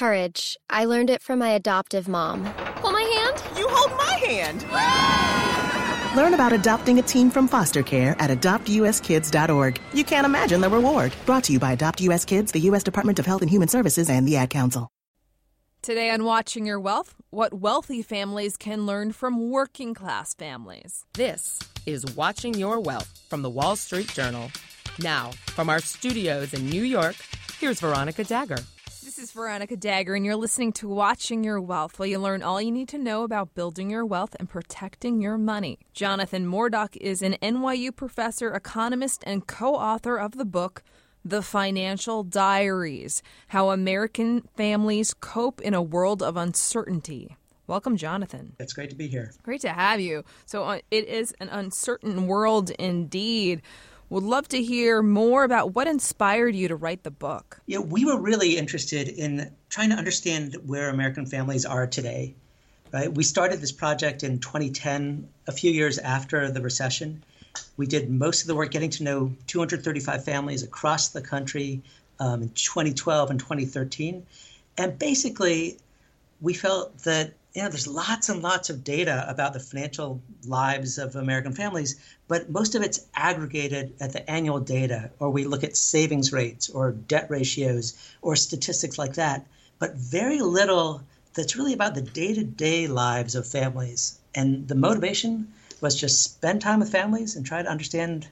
Courage. I learned it from my adoptive mom. Hold my hand? You hold my hand. Learn about adopting a teen from foster care at adoptuskids.org. You can't imagine the reward. Brought to you by Adopt US Kids, the U.S. Department of Health and Human Services, and the Ad Council. Today on Watching Your Wealth, what wealthy families can learn from working class families. This is Watching Your Wealth from the Wall Street Journal. Now, from our studios in New York, here's Veronica Dagher. Is Veronica Dagher, and you're listening to Watching Your Wealth, where you learn all you need to know about building your wealth and protecting your money. Jonathan Morduch is an NYU professor, economist, and co author of the book. The Financial Diaries How American Families Cope in a World of Uncertainty. Welcome, Jonathan. It's great to be here. Great to have you. So, uh, it is an uncertain world indeed. Would love to hear more about what inspired you to write the book. Yeah, we were really interested in trying to understand where American families are today. Right? We started this project in 2010, a few years after the recession. We did most of the work getting to know 235 families across the country um, in 2012 and 2013. And basically, we felt that you know, there's lots and lots of data about the financial lives of American families, but most of it's aggregated at the annual data, or we look at savings rates or debt ratios or statistics like that, but very little that's really about the day to day lives of families. And the motivation was just spend time with families and try to understand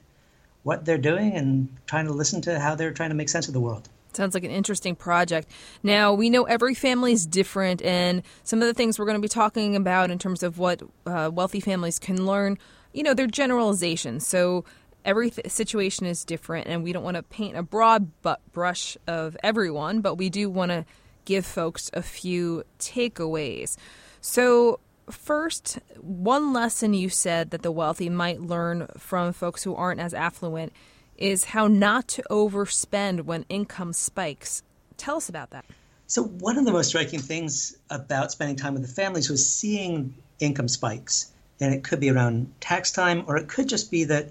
what they're doing and trying to listen to how they're trying to make sense of the world. Sounds like an interesting project. Now, we know every family is different, and some of the things we're going to be talking about in terms of what uh, wealthy families can learn, you know, they're generalizations. So every th- situation is different, and we don't want to paint a broad brush of everyone, but we do want to give folks a few takeaways. So, first, one lesson you said that the wealthy might learn from folks who aren't as affluent is how not to overspend when income spikes. Tell us about that. So, one of the most striking things about spending time with the families was seeing income spikes. And it could be around tax time, or it could just be that,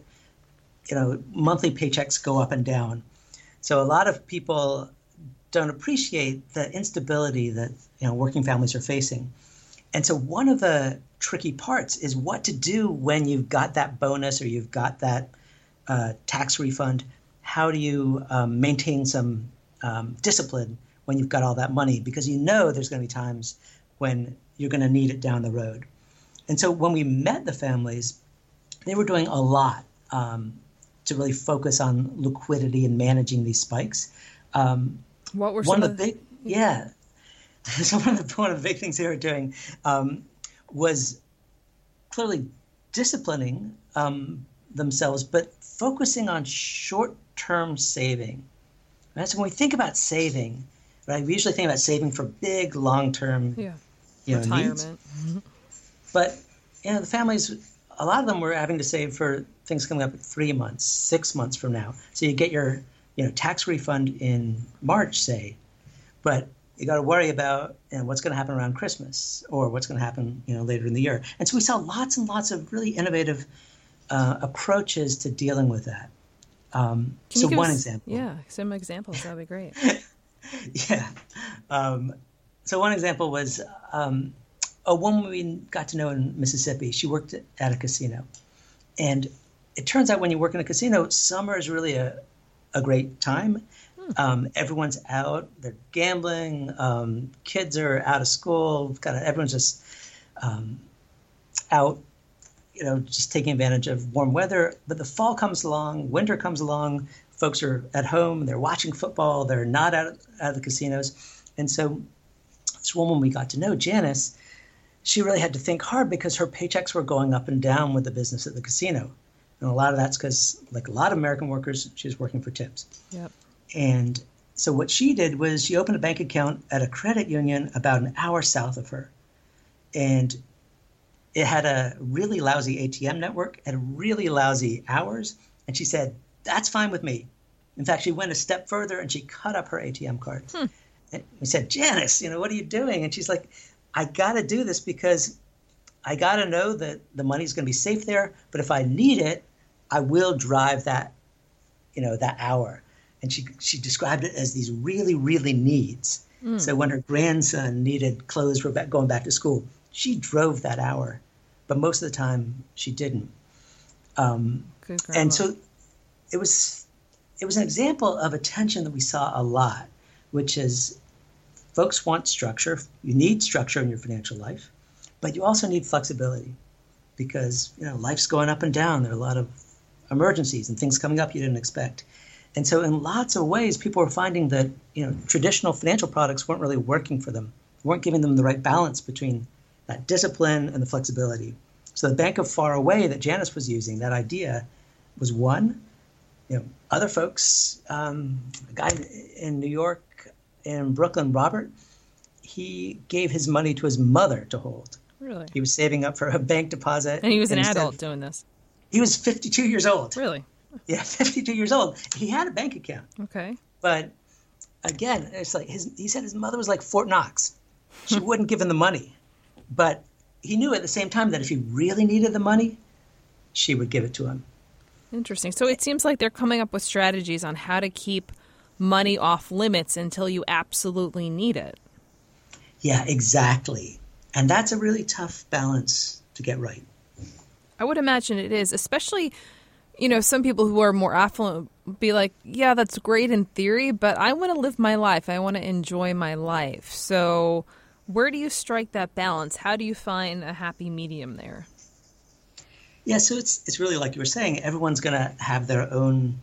you know, monthly paychecks go up and down. So, a lot of people don't appreciate the instability that, you know, working families are facing. And so, one of the tricky parts is what to do when you've got that bonus or you've got that uh, tax refund? How do you um, maintain some um, discipline when you've got all that money? Because you know there's going to be times when you're going to need it down the road. And so when we met the families, they were doing a lot um, to really focus on liquidity and managing these spikes. Um, what were one of the big yeah? so one of the one of the big things they were doing um, was clearly disciplining um, themselves, but focusing on short term saving. Right? So when we think about saving, right, we usually think about saving for big long term yeah. you know, retirement. Needs. But you know, the families a lot of them were having to save for things coming up three months, six months from now. So you get your you know tax refund in March, say, but you got to worry about you know, what's going to happen around Christmas or what's going to happen you know later in the year. And so we saw lots and lots of really innovative uh, approaches to dealing with that. Um, so one us, example. Yeah, some examples. That'd be great. yeah. Um, so one example was um, a woman we got to know in Mississippi. She worked at a casino, and it turns out when you work in a casino, summer is really a a great time. Hmm. Um, everyone's out; they're gambling. Um, kids are out of school. Kind of everyone's just um, out you know, just taking advantage of warm weather. But the fall comes along, winter comes along, folks are at home, they're watching football, they're not out, out of the casinos. And so this woman we got to know, Janice, she really had to think hard because her paychecks were going up and down with the business at the casino. And a lot of that's because, like a lot of American workers, she was working for tips. Yep. And so what she did was she opened a bank account at a credit union about an hour south of her. And it had a really lousy ATM network, had really lousy hours, and she said, That's fine with me. In fact, she went a step further and she cut up her ATM card. Hmm. And we said, Janice, you know, what are you doing? And she's like, I got to do this because I got to know that the money's going to be safe there. But if I need it, I will drive that, you know, that hour. And she she described it as these really, really needs. Mm. So when her grandson needed clothes for going back to school, she drove that hour, but most of the time she didn't. Um, and so it was it was an example of a tension that we saw a lot, which is folks want structure. You need structure in your financial life, but you also need flexibility because you know life's going up and down. There are a lot of emergencies and things coming up you didn't expect. And so, in lots of ways, people were finding that you know traditional financial products weren't really working for them, weren't giving them the right balance between that discipline and the flexibility. So, the Bank of Far Away that Janice was using, that idea, was one. You know, other folks, um, a guy in New York, in Brooklyn, Robert, he gave his money to his mother to hold. Really? He was saving up for a bank deposit. And he was an adult doing this. He was 52 years old. Really? Yeah, 52 years old. He had a bank account. Okay. But again, it's like his, he said his mother was like Fort Knox. She wouldn't give him the money. But he knew at the same time that if he really needed the money, she would give it to him. Interesting. So it seems like they're coming up with strategies on how to keep money off limits until you absolutely need it. Yeah, exactly. And that's a really tough balance to get right. I would imagine it is, especially, you know, some people who are more affluent be like, yeah, that's great in theory, but I want to live my life. I want to enjoy my life. So, where do you strike that balance? How do you find a happy medium there? Yeah, so it's it's really like you were saying. Everyone's going to have their own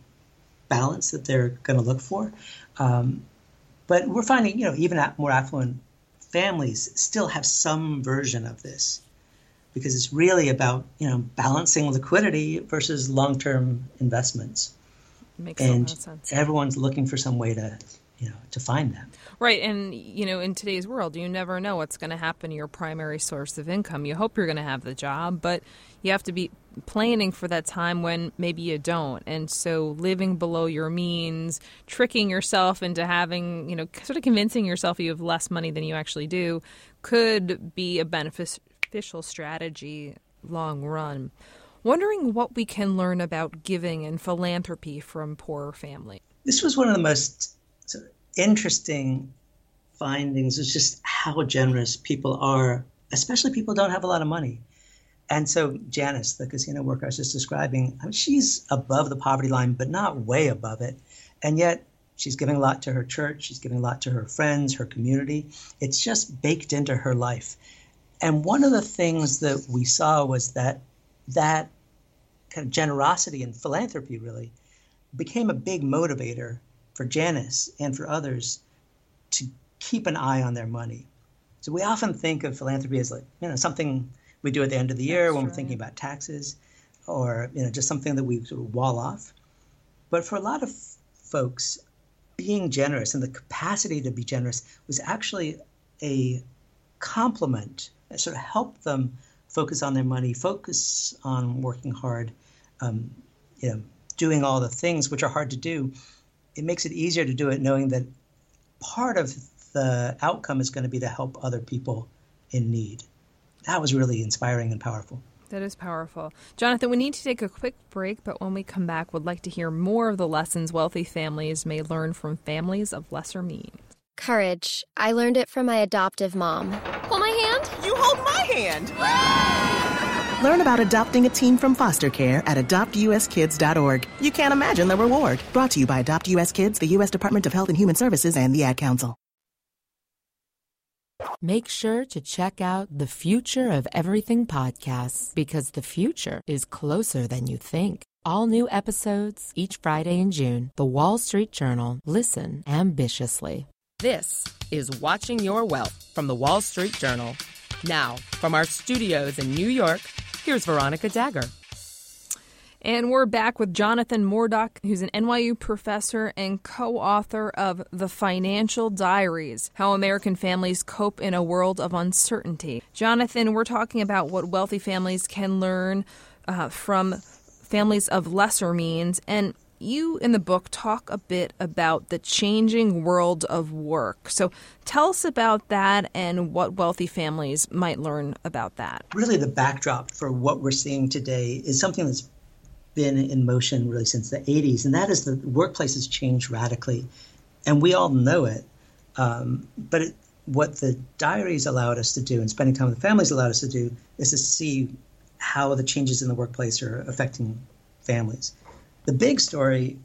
balance that they're going to look for, um, but we're finding, you know, even at more affluent families still have some version of this because it's really about you know balancing liquidity versus long-term investments. Makes and sense. Everyone's looking for some way to you know to find them Right, and you know, in today's world, you never know what's going to happen to your primary source of income. You hope you're going to have the job, but you have to be planning for that time when maybe you don't. And so living below your means, tricking yourself into having, you know, sort of convincing yourself you have less money than you actually do could be a beneficial strategy long run. Wondering what we can learn about giving and philanthropy from poorer families. This was one of the most of interesting findings is just how generous people are, especially people don't have a lot of money. And so Janice, the casino worker I was just describing, I mean, she's above the poverty line, but not way above it. And yet she's giving a lot to her church. She's giving a lot to her friends, her community. It's just baked into her life. And one of the things that we saw was that that kind of generosity and philanthropy really became a big motivator for Janice and for others to keep an eye on their money. So we often think of philanthropy as like, you know, something we do at the end of the year That's when right. we're thinking about taxes or, you know, just something that we sort of wall off. But for a lot of folks, being generous and the capacity to be generous was actually a complement that sort of help them focus on their money, focus on working hard, um, you know, doing all the things which are hard to do. It makes it easier to do it knowing that part of the outcome is going to be to help other people in need. That was really inspiring and powerful. That is powerful. Jonathan, we need to take a quick break, but when we come back, we'd like to hear more of the lessons wealthy families may learn from families of lesser means. Courage. I learned it from my adoptive mom. Hold my hand. You hold my hand. Learn about adopting a teen from foster care at adoptuskids.org. You can't imagine the reward. Brought to you by Adopt US Kids, the U.S. Department of Health and Human Services, and the Ad Council. Make sure to check out the Future of Everything podcasts because the future is closer than you think. All new episodes each Friday in June. The Wall Street Journal. Listen ambitiously. This is Watching Your Wealth from the Wall Street Journal. Now, from our studios in New York, here's Veronica Dagher. And we're back with Jonathan Morduch, who's an NYU professor and co author of The Financial Diaries How American Families Cope in a World of Uncertainty. Jonathan, we're talking about what wealthy families can learn uh, from families of lesser means. And you in the book talk a bit about the changing world of work. So tell us about that and what wealthy families might learn about that. Really, the backdrop for what we're seeing today is something that's been in motion really since the 80s, and that is the workplace has changed radically. And we all know it. Um, but it, what the diaries allowed us to do and spending time with the families allowed us to do is to see how the changes in the workplace are affecting families. The big story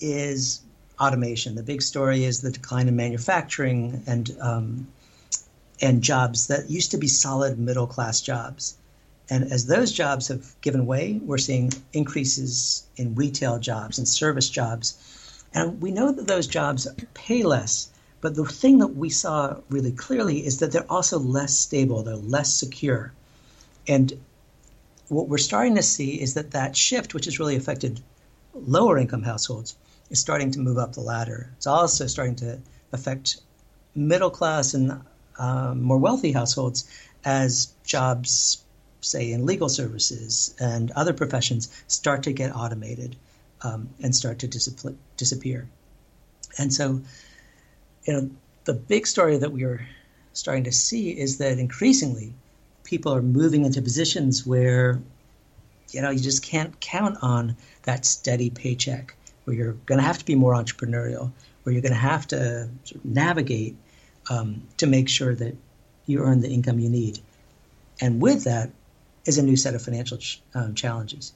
is automation. The big story is the decline in manufacturing and um, and jobs that used to be solid middle class jobs. And as those jobs have given way, we're seeing increases in retail jobs and service jobs. And we know that those jobs pay less, but the thing that we saw really clearly is that they're also less stable, they're less secure. And what we're starting to see is that that shift, which has really affected lower income households, is starting to move up the ladder. It's also starting to affect middle class and um, more wealthy households as jobs, say in legal services and other professions, start to get automated um, and start to disappear. And so, you know, the big story that we are starting to see is that increasingly people are moving into positions where, you know, you just can't count on that steady paycheck, where you're going to have to be more entrepreneurial, where you're going to have to navigate um, to make sure that you earn the income you need. And with that is a new set of financial ch- um, challenges.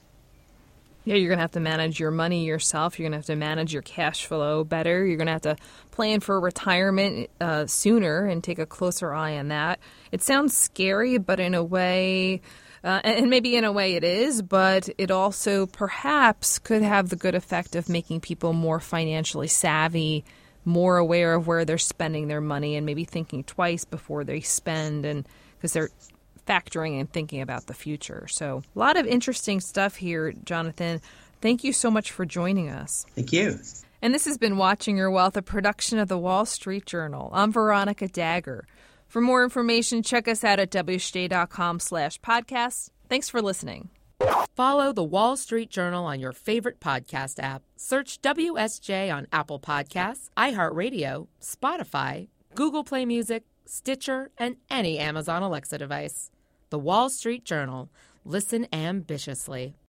Yeah, you're going to have to manage your money yourself. You're going to have to manage your cash flow better. You're going to have to plan for retirement uh, sooner and take a closer eye on that. It sounds scary, but in a way, uh, and maybe in a way it is, but it also perhaps could have the good effect of making people more financially savvy more aware of where they're spending their money and maybe thinking twice before they spend and because they're factoring and thinking about the future. So, a lot of interesting stuff here, Jonathan. Thank you so much for joining us. Thank you. And this has been Watching Your Wealth, a production of the Wall Street Journal. I'm Veronica Dagher. For more information, check us out at wsj.com slash podcasts. Thanks for listening. Follow the Wall Street Journal on your favorite podcast app. Search WSJ on Apple Podcasts, iHeartRadio, Spotify, Google Play Music, Stitcher, and any Amazon Alexa device. The Wall Street Journal. Listen ambitiously.